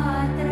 Patra